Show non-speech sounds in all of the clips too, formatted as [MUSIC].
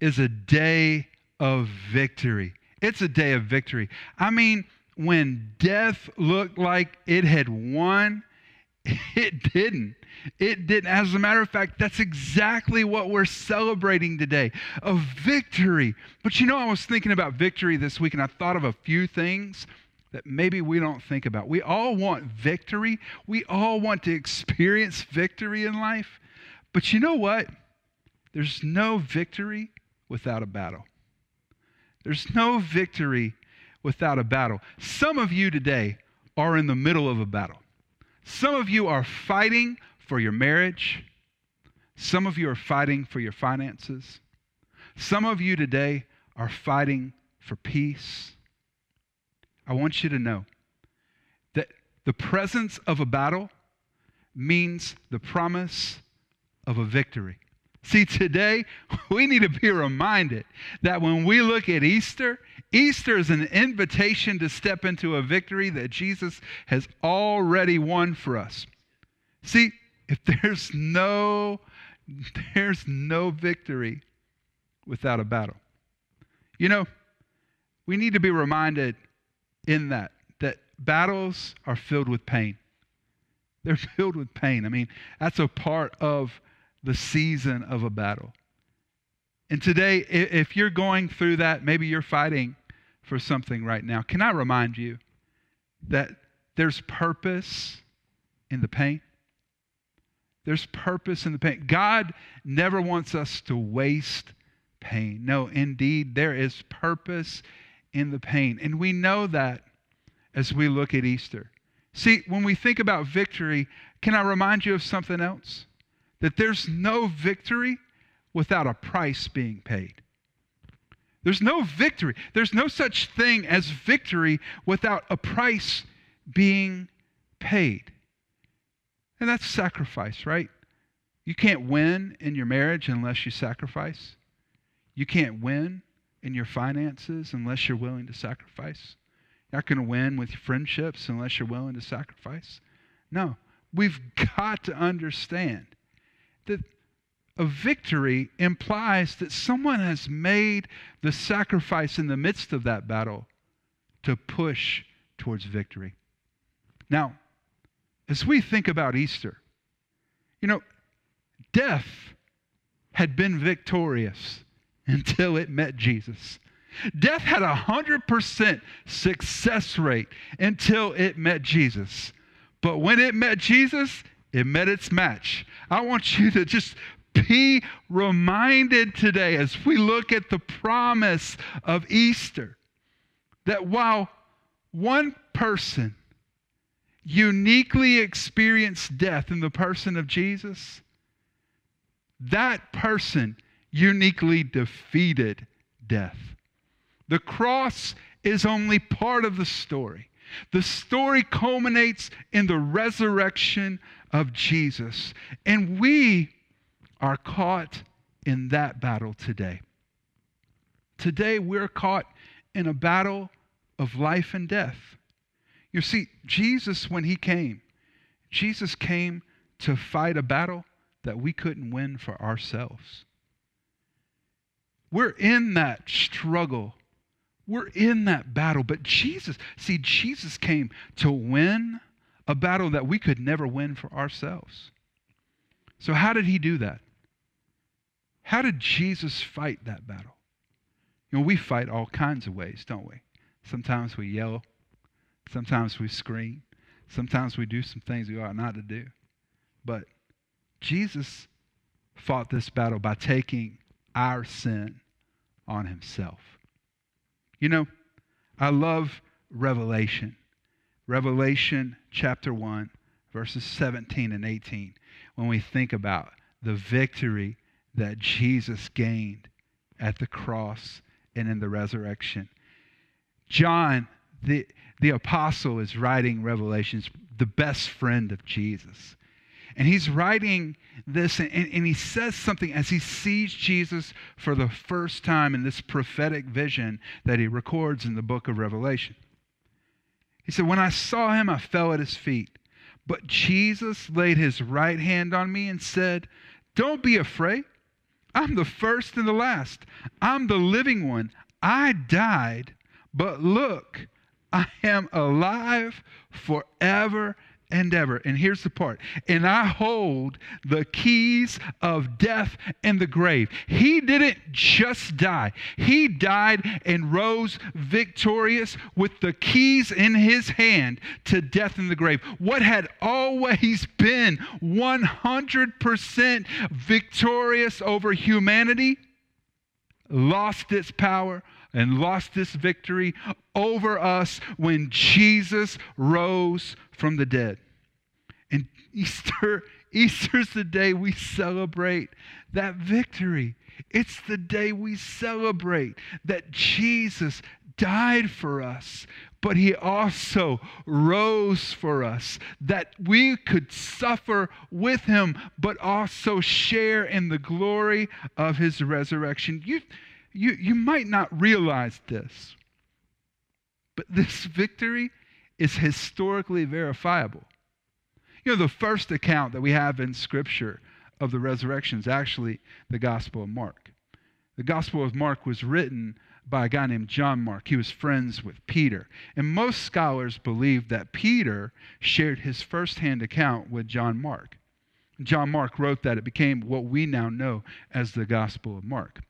is a day of victory. It's a day of victory. I mean, when death looked like it had won, [LAUGHS] it didn't. It didn't. As a matter of fact, that's exactly what we're celebrating today a victory. But you know, I was thinking about victory this week and I thought of a few things that maybe we don't think about. We all want victory, we all want to experience victory in life. But you know what? There's no victory without a battle. There's no victory without a battle. Some of you today are in the middle of a battle. Some of you are fighting for your marriage. Some of you are fighting for your finances. Some of you today are fighting for peace. I want you to know that the presence of a battle means the promise of a victory. See, today [LAUGHS] we need to be reminded that when we look at Easter, Easter is an invitation to step into a victory that Jesus has already won for us. See, if [LAUGHS] there's no there's no victory without a battle. You know, we need to be reminded in that that battles are filled with pain. They're [LAUGHS] filled with pain. I mean, that's a part of the season of a battle. And today, if you're going through that, maybe you're fighting for something right now, can I remind you that there's purpose in the pain? There's purpose in the pain. God never wants us to waste pain. No, indeed, there is purpose in the pain. And we know that as we look at Easter. See, when we think about victory, can I remind you of something else? That there's no victory without a price being paid. There's no victory. There's no such thing as victory without a price being paid. And that's sacrifice, right? You can't win in your marriage unless you sacrifice. You can't win in your finances unless you're willing to sacrifice. You're not going to win with friendships unless you're willing to sacrifice. No, we've got to understand that a victory implies that someone has made the sacrifice in the midst of that battle to push towards victory. Now, as we think about Easter, you know, death had been victorious [LAUGHS] until it met Jesus. Death had a 100% success rate until it met Jesus. But when it met Jesus, it met its match. I want you to just be reminded today as we look at the promise of Easter that while one person uniquely experienced death in the person of Jesus, that person uniquely defeated death. The cross is only part of the story. The story culminates in the resurrection of Jesus. And we are caught in that battle today. Today, we're caught in a battle of life and death. You see, Jesus, when he came, Jesus came to fight a battle that we couldn't win for ourselves. We're in that struggle. We're in that battle. But Jesus, see, Jesus came to win a battle that we could never win for ourselves. So, how did he do that? How did Jesus fight that battle? You know, we fight all kinds of ways, don't we? Sometimes we yell, sometimes we scream, sometimes we do some things we ought not to do. But Jesus fought this battle by taking our sin on himself. You know, I love Revelation Revelation chapter 1, verses 17 and 18, when we think about the victory that Jesus gained at the cross and in the resurrection. John, the, the apostle, is writing Revelations, the best friend of Jesus. And he's writing this, and, and, he says something as he sees Jesus for the first time in this prophetic vision that he records in the book of Revelation. He said, When I saw him, I fell at his feet. But Jesus laid his right hand on me and said, Don't be afraid. I'm the first and the last. I'm the living one. I died, but look, I am alive forever and ever. And here's the part and I hold the keys of death and the grave. He didn't just die, He died and rose victorious with the keys in His hand to death and the grave. What had always been 100% victorious over humanity lost its power and lost this victory over us when Jesus rose from the dead. And Easter, [LAUGHS] Easter's the day we celebrate that victory. It's the day we celebrate that Jesus died for us, but he also rose for us, that we could suffer with him, but also share in the glory of his resurrection. You, you, you might not realize this, but this victory is historically verifiable. You know, the first account that we have in Scripture of the resurrection is actually the Gospel of Mark. The Gospel of Mark was written by a guy named John Mark. He was friends with Peter. And most scholars believe that Peter shared his firsthand account with John Mark. John Mark wrote that it became what we now know as the Gospel of Mark.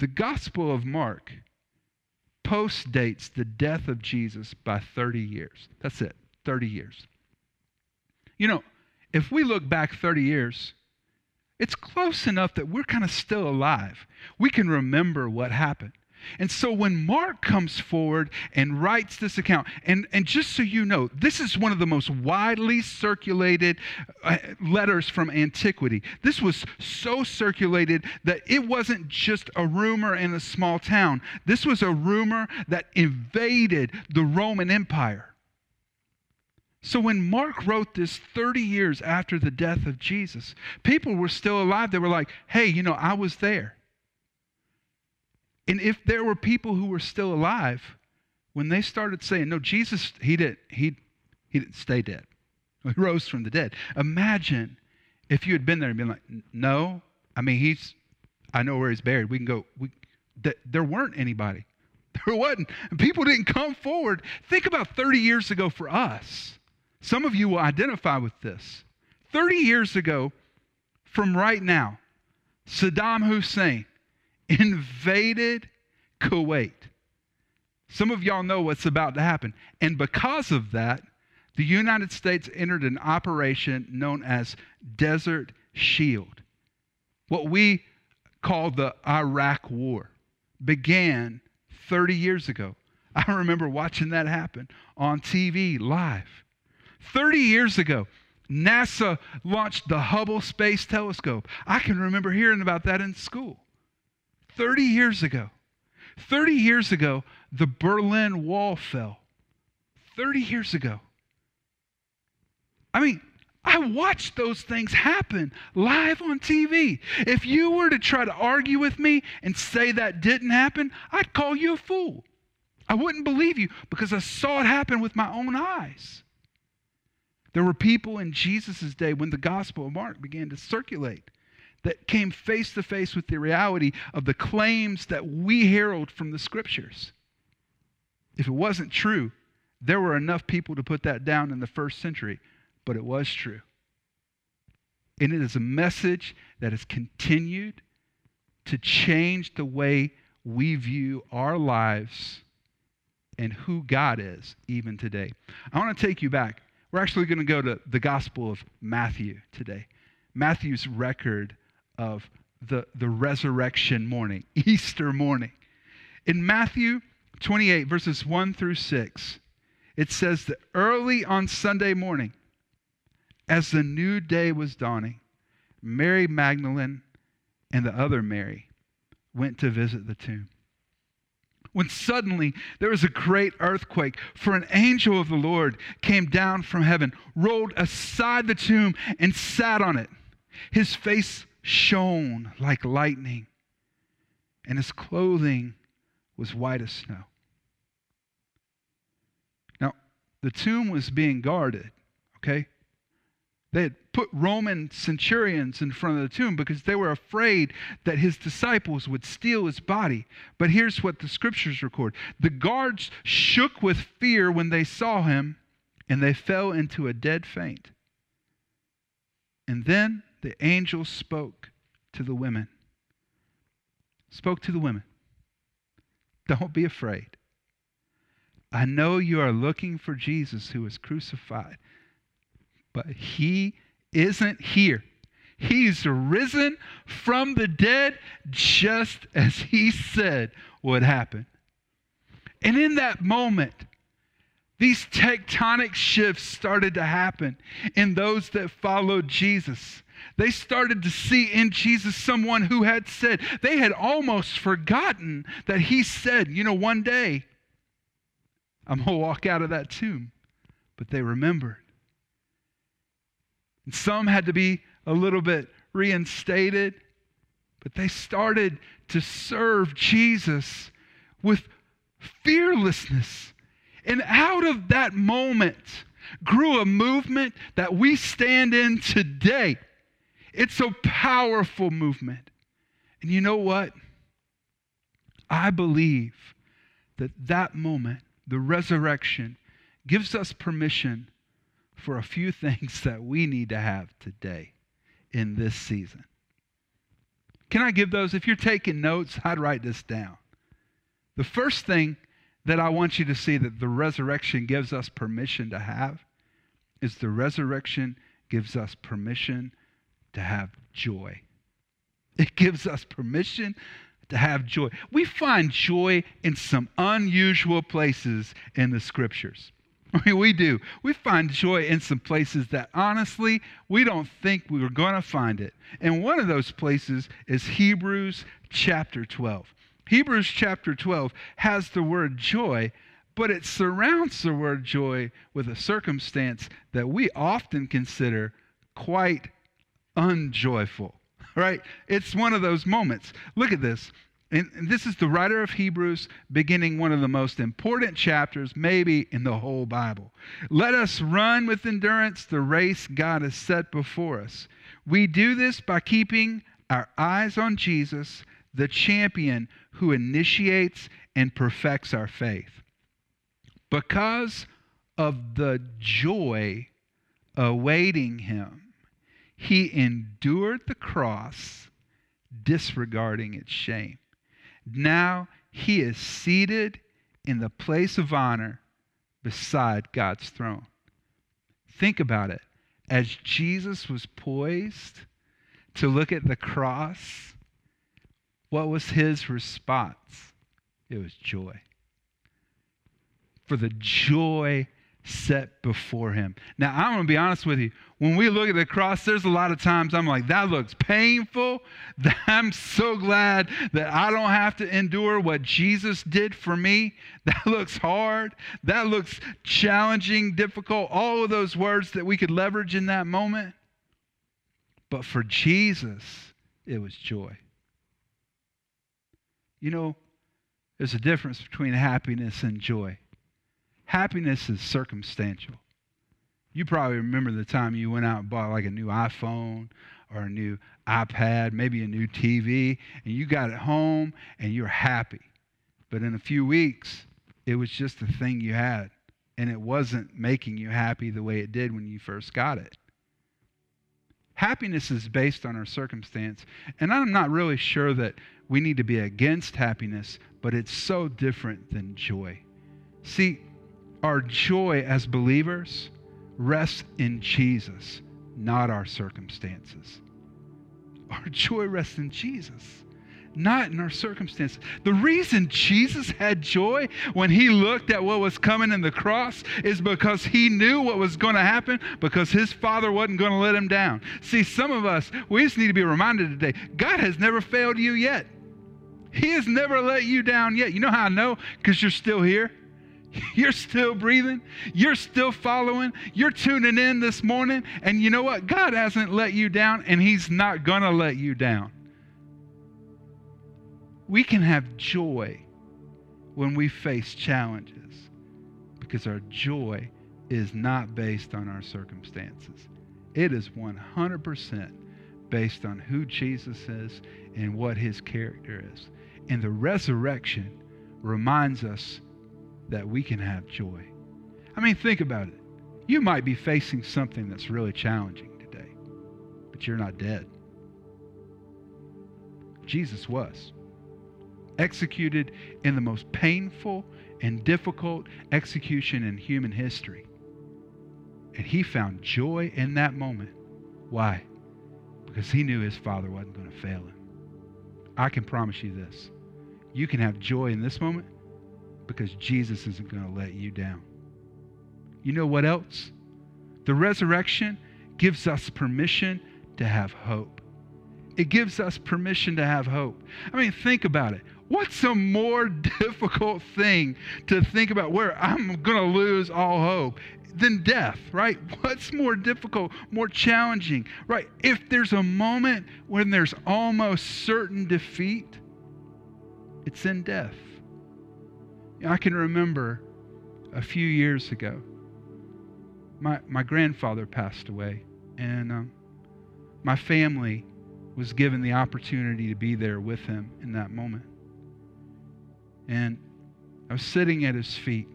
The Gospel of Mark post dates the death of Jesus by 30 years. That's it, 30 years. You know, if we look back 30 years, it's close enough that we're kind of still alive. We can remember what happened. And so when Mark comes forward and writes this account, and, and just so you know, this is one of the most widely circulated uh, letters from antiquity. This was so circulated that it wasn't just a rumor in a small town, this was a rumor that invaded the Roman Empire. So when Mark wrote this 30 years after the death of Jesus, people were still alive. They were like, hey, you know, I was there. And if there were people who were still alive, when they started saying, no, Jesus, he didn't, he, he didn't stay dead. [LAUGHS] He rose from the dead. Imagine if you had been there and been like, no, I mean, he's, I know where he's buried. We can go, we, th- there weren't anybody. [LAUGHS] There wasn't. People didn't come forward. Think about 30 years ago for us. Some of you will identify with this. 30 years ago, from right now, Saddam Hussein invaded Kuwait. Some of y'all know what's about to happen. And because of that, the United States entered an operation known as Desert Shield. What we call the Iraq War began 30 years ago. I remember watching that happen on TV live. 30 years ago, NASA launched the Hubble Space Telescope. I can remember hearing about that in school. 30 years ago. 30 years ago, the Berlin Wall fell. 30 years ago. I mean, I watched those things happen live on TV. If you were to try to argue with me and say that didn't happen, I'd call you a fool. I wouldn't believe you because I saw it happen with my own eyes. There were people in Jesus' day when the Gospel of Mark began to circulate that came face to face with the reality of the claims that we herald from the scriptures. If it wasn't true, there were enough people to put that down in the first century, but it was true. And it is a message that has continued to change the way we view our lives and who God is even today. I want to take you back. We're actually going to go to the Gospel of Matthew today. Matthew's record of the, the resurrection morning, [LAUGHS] Easter morning. In Matthew 28, verses 1 through 6, it says that early on Sunday morning, as the new day was dawning, Mary Magdalene and the other Mary went to visit the tomb. When suddenly there was a great earthquake, for an angel of the Lord came down from heaven, rolled aside the tomb, and sat on it. His face shone like lightning, and his clothing was white as snow. Now, the tomb was being guarded, okay? They had put Roman centurions in front of the tomb because they were afraid that his disciples would steal his body. But here's what the scriptures record the guards shook with fear when they saw him, and they fell into a dead faint. And then the angel spoke to the women. Spoke to the women. Don't be afraid. I know you are looking for Jesus who was crucified but he isn't here. He's risen from the dead just as he said would happen. And in that moment, these tectonic shifts started to happen in those that followed Jesus. They started to see in Jesus someone who had said, they had almost forgotten that he said, you know, one day I'm going to walk out of that tomb. But they remembered and some had to be a little bit reinstated, but they started to serve Jesus with fearlessness. And out of that moment grew a movement that we stand in today. It's a powerful movement. And you know what? I believe that that moment, the resurrection, gives us permission for a few [LAUGHS] things that we need to have today in this season. Can I give those? If you're taking notes, I'd write this down. The first thing that I want you to see that the resurrection gives us permission to have is the resurrection gives us permission to have joy. It gives us permission to have joy. We find joy in some unusual places in the scriptures. [LAUGHS] I mean, we do. We find joy in some places that honestly we don't think we were going to find it. And one of those places is Hebrews chapter 12. Hebrews chapter 12 has the word joy, but it surrounds the word joy with a circumstance that we often consider quite unjoyful, right? It's one of those moments. Look at this. And this is the writer of Hebrews beginning one of the most important chapters, maybe in the whole Bible. Let us run with endurance the race God has set before us. We do this by keeping our eyes on Jesus, the champion who initiates and perfects our faith. Because of the joy awaiting him, he endured the cross, disregarding its shame now he is seated in the place of honor beside God's throne. Think about it. As Jesus was poised to look at the cross, what was his response? It was joy. For the joy set before him. Now, I'm going to be honest with you. When we look at the cross, there's a lot of times I'm like, that looks painful. [LAUGHS] I'm so glad that I don't have to endure what Jesus did for me. [LAUGHS] That looks hard. That looks challenging, difficult. All of those words that we could leverage in that moment. But for Jesus, it was joy. You know, there's a difference between happiness and joy. Happiness is circumstantial. You probably remember the time you went out and bought like a new iPhone or a new iPad, maybe a new TV, and you got it home and you're happy. But in a few weeks, it was just the thing you had, and it wasn't making you happy the way it did when you first got it. Happiness is based on our circumstance, and I'm not really sure that we need to be against happiness, but it's so different than joy. See, our joy as believers rests in Jesus, not our circumstances. Our joy rests in Jesus, not in our circumstances. The reason Jesus had joy when he looked at what was coming in the cross is because he knew what was going to happen because his father wasn't going to let him down. See, some of us, we just need to be reminded today God has never failed you yet. He has never let you down yet. You know how I know? Because you're still here. [LAUGHS] You're still breathing. You're still following. You're tuning in this morning. And you know what? God hasn't let you down, and He's not going to let you down we can have joy when we face challenges because our joy is not based on our circumstances. It is 100% based on who Jesus is and what his character is. And the resurrection reminds us that we can have joy. I mean, think about it. You might be facing something that's really challenging today, but you're not dead. Jesus was executed in the most painful and difficult execution in human history. And he found joy in that moment. Why? Because he knew his father wasn't going to fail him. I can promise you this you can have joy in this moment because Jesus isn't going to let you down. You know what else? The resurrection gives us permission to have hope. It gives us permission to have hope. I mean, think about it. What's a more [LAUGHS] difficult thing to think about where I'm going to lose all hope than death, right? What's more difficult, more challenging, right? If there's a moment when there's almost certain defeat, it's in death. I can remember a few years ago, my, my grandfather passed away, and um, my family was given the opportunity to be there with him in that moment. And I was sitting at his feet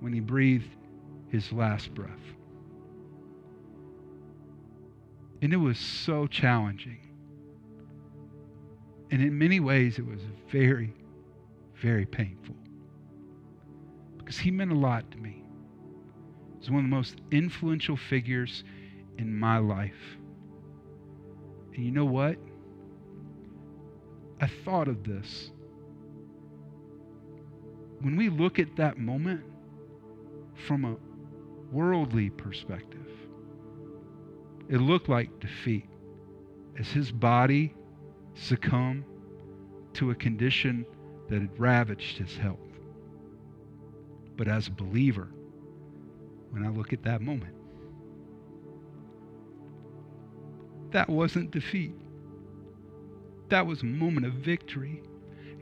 when he breathed his last breath. And it was so challenging. And in many ways, it was very, very painful. Because he meant a lot to me. He's one of the most influential figures in my life. And you know what? I thought of this when we look at that moment from a worldly perspective, it looked like defeat as his body succumbed to a condition that had ravaged his health. But as a believer, when I look at that moment, that wasn't defeat. That was a moment of victory.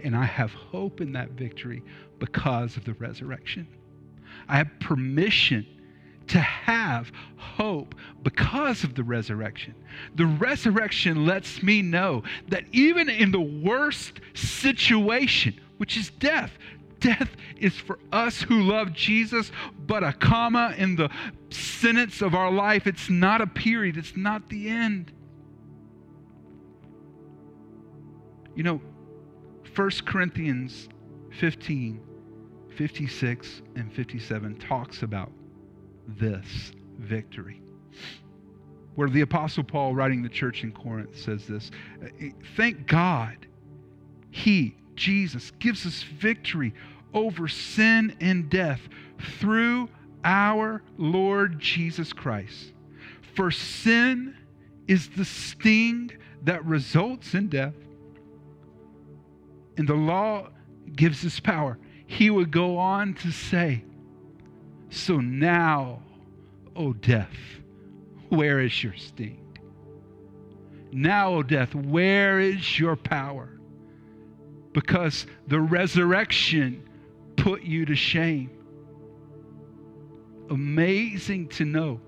And I have hope in that victory because of the resurrection. I have permission to have hope because of the resurrection. The resurrection lets me know that even in the worst situation, which is death, death is for us who love Jesus, but a comma in the sentence of our life. It's not a period, it's not the end. You know, 1 Corinthians 15, 56, and 57 talks about this victory. Where the Apostle Paul, writing the church in Corinth, says this Thank God, He, Jesus, gives us victory over sin and death through our Lord Jesus Christ. For sin is the sting that results in death and the law gives us power. He would go on to say, So now, O death, where is your sting? Now, O death, where is your power? Because the resurrection put you to shame. Amazing to know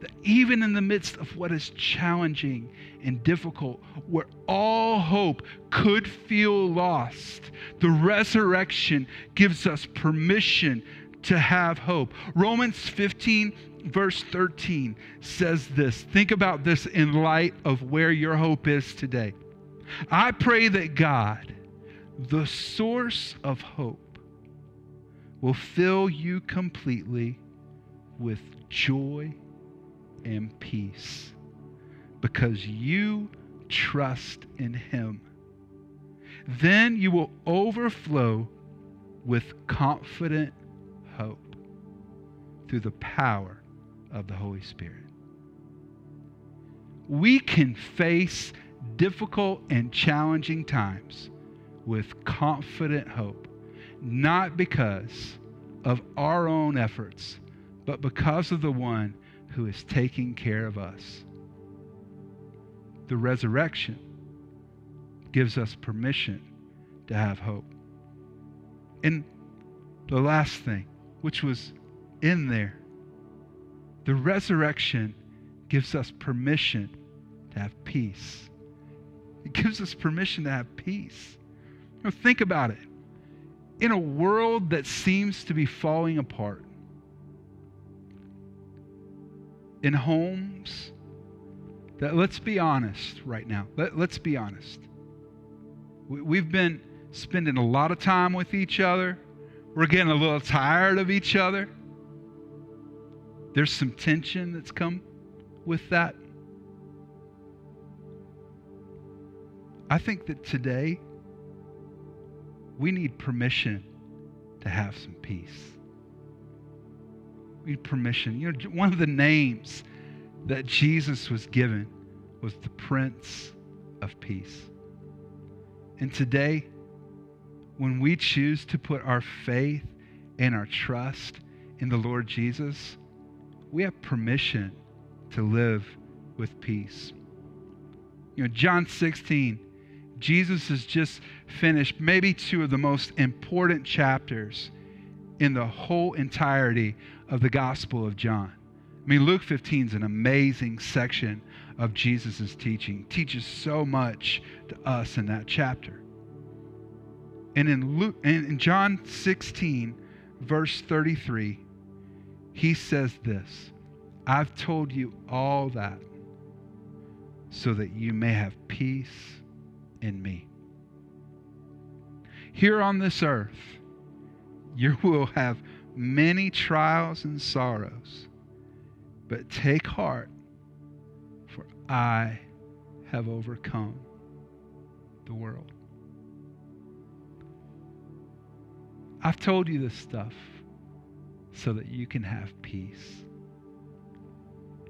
that even in the midst of what is challenging and difficult, where all hope could feel lost, the resurrection gives us permission to have hope. Romans 15, verse 13 says this. Think about this in light of where your hope is today. I pray that God, the source of hope, will fill you completely with joy and peace because you trust in Him. Then you will overflow with confident hope through the power of the Holy Spirit. We can face difficult and challenging times with confident hope, not because of our own efforts, but because of the one who is taking care of us. The resurrection gives us permission to have hope. And the last thing, which was in there, the resurrection gives us permission to have peace. It gives us permission to have peace. Think about it. In a world that seems to be falling apart, in homes that, let's be honest right now, let, us be honest. We, we've been spending a lot of time with each other, we're getting a little tired of each other. There's some tension that's come with that. I think that today we need permission to have some peace. We need permission. You know, one of the names that Jesus was given was the Prince of Peace. And today, when we choose to put our faith and our trust in the Lord Jesus, we have permission to live with peace. You know, John 16 Jesus has just finished maybe two of the most important chapters in the whole entirety of the Gospel of John. I mean, Luke 15 is an amazing section of Jesus' teaching, teaches so much to us in that chapter. And in, Luke, in John 16, verse 33, he says this I've told you all that so that you may have peace in me. Here on this earth, you [LAUGHS] will have many trials and sorrows, but take heart, for I have overcome the world. I've told you this stuff so that you can have peace.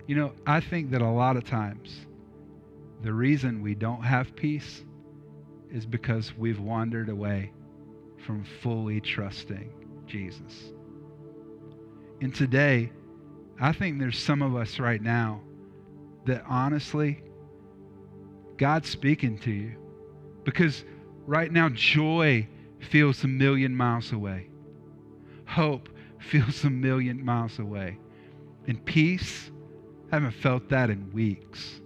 You know, I think that a lot of times the reason we don't have peace is because we've wandered away from fully trusting Jesus. And today, I think there's some of us right now that honestly, God's speaking to you. Because right now, joy feels a million miles away, hope feels a million miles away, and peace, I haven't felt that in weeks.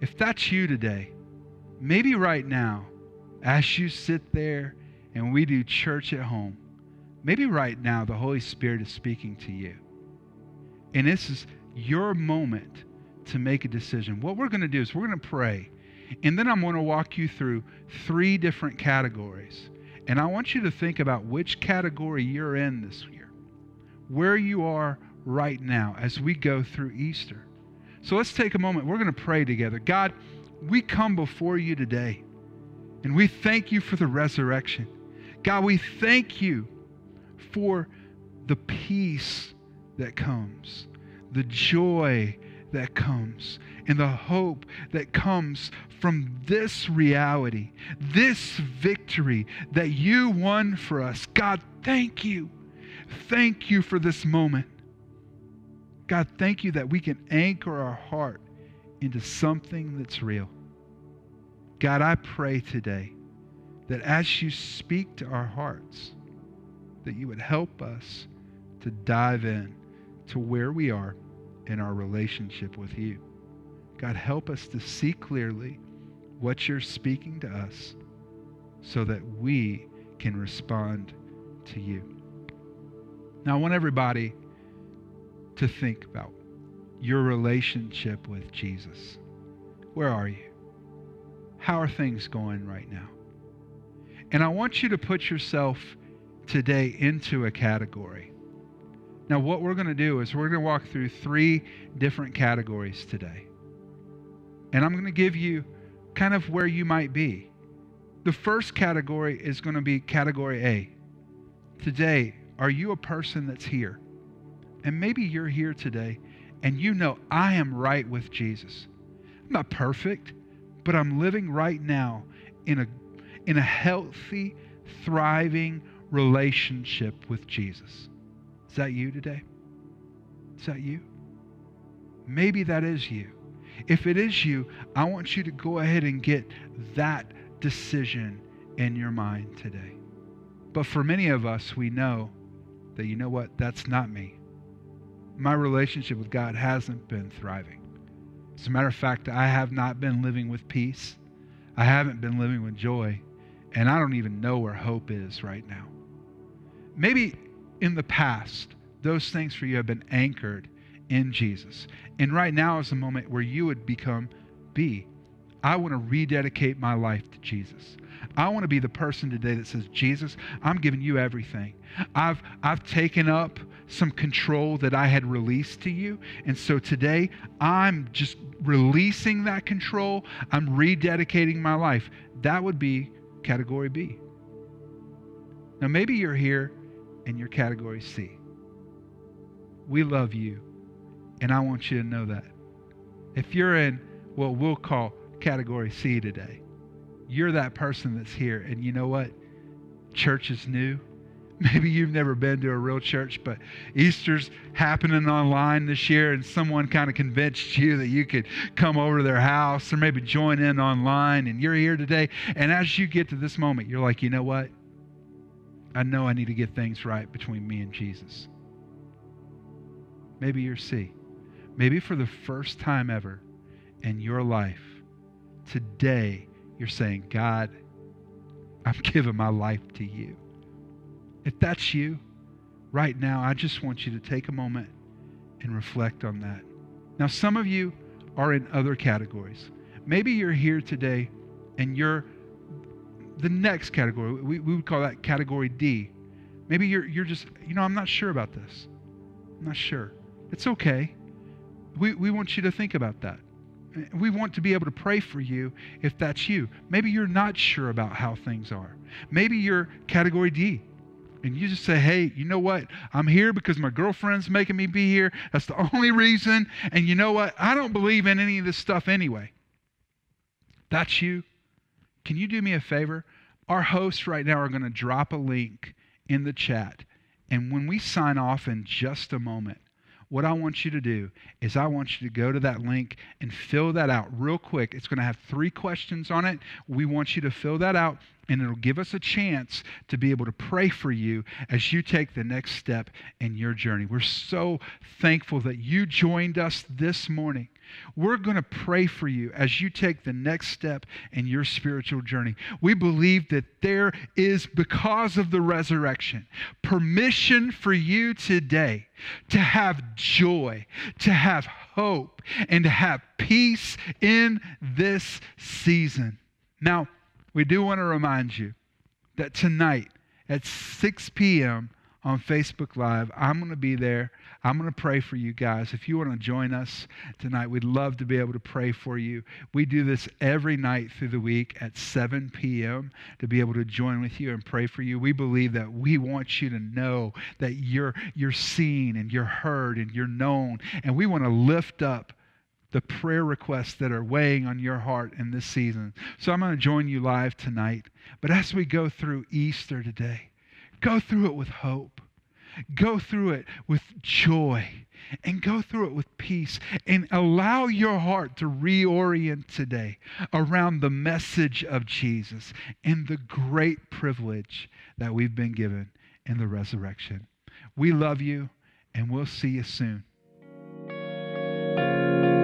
If that's you today, maybe right now, as you sit there and we do church at home, maybe right now the Holy Spirit is speaking to you. And this is your moment to make a decision. What we're going to do is we're going to pray. And then I'm going to walk you through three different categories. And I want you to think about which category you're in this year, where you are right now as we go through Easter. So let's take a moment. We're going to pray together. God, we come before you today and we thank you for the resurrection. God, we thank you for the peace that comes, the joy that comes, and the hope that comes from this reality, this victory that you won for us. God, thank you. Thank you for this moment. God, thank you that we can anchor our heart into something that's real. God, I pray today that as you speak to our hearts, that you would help us to dive in to where we are in our relationship with you. God, help us to see clearly what you're speaking to us so that we can respond to you. Now, I want everybody to think about your relationship with Jesus. Where are you? How are things going right now? And I want you to put yourself today into a category. Now, what we're going to do is we're going to walk through three different categories today. And I'm going to give you kind of where you might be. The first category is going to be category A. Today, are you a person that's here? And maybe you're here today and you know I am right with Jesus. I'm not perfect, but I'm living right now in a in a healthy, thriving relationship with Jesus. Is that you today? Is that you? Maybe that is you. If it is you, I want you to go ahead and get that decision in your mind today. But for many of us, we know that, you know what, that's not me. My relationship with God hasn't been thriving. As a matter of fact, I have not been living with peace. I haven't been living with joy. And I don't even know where hope is right now. Maybe in the past, those things for you have been anchored in Jesus. And right now is the moment where you would become B. I want to rededicate my life to Jesus. I want to be the person today that says, Jesus, I'm giving you everything. I've, I've taken up some control that I had released to you. And so today, I'm just releasing that control. I'm rededicating my life. That would be category B. Now, maybe you're here and you're category C. We love you, and I want you to know that. If you're in what we'll call category C today, you're that person that's here. And you know what? Church is new. [LAUGHS] Maybe you've never been to a real church, but Easter's happening online this year, and someone kind of convinced you that you could come over to their house or maybe join in online, and you're here today. And as you get to this moment, you're like, you know what? I know I need to get things right between me and Jesus. Maybe you're C. Maybe for the first time ever in your life, today you're saying, God, I'm giving my life to you. If that's you, right now, I just want you to take a moment and reflect on that. Now, some of you are in other categories. Maybe you're here today and you're the next category. We, we would call that category D. Maybe you're, you're just, you know, I'm not sure about this. I'm not sure. It's okay. We, we want you to think about that. We want to be able to pray for you if that's you. Maybe you're not sure about how things are. Maybe you're category D and you just say, hey, you know what? I'm here because my girlfriend's making me be here. That's the only reason. And you know what? I don't believe in any of this stuff anyway. That's you. Can you do me a favor? Our hosts right now are going to drop a link in the chat. And when we sign off in just a moment, what I want you to do is I want you to go to that link and fill that out real quick. It's going to have three questions on it. We want you to fill that out and it'll give us a chance to be able to pray for you as you take the next step in your journey. We're so thankful that you joined us this morning. We're going to pray for you as you take the next step in your spiritual journey. We believe that there is, because of the resurrection, permission for you today to have joy, to have hope, and to have peace in this season. Now, we do want to remind you that tonight at 6 p.m. on Facebook Live, I'm going to be there. I'm going to pray for you guys. If you want to join us tonight, we'd love to be able to pray for you. We do this every night through the week at 7 p.m. to be able to join with you and pray for you. We believe that we want you to know that you're, you're seen and you're heard and you're known. And we want to lift up the prayer requests that are weighing on your heart in this season. So I'm going to join you live tonight. But as we go through Easter today, go through it with hope. Go through it with joy and go through it with peace and allow your heart to reorient today around the message of Jesus and the great privilege that we've been given in the resurrection. We love you and we'll see you soon.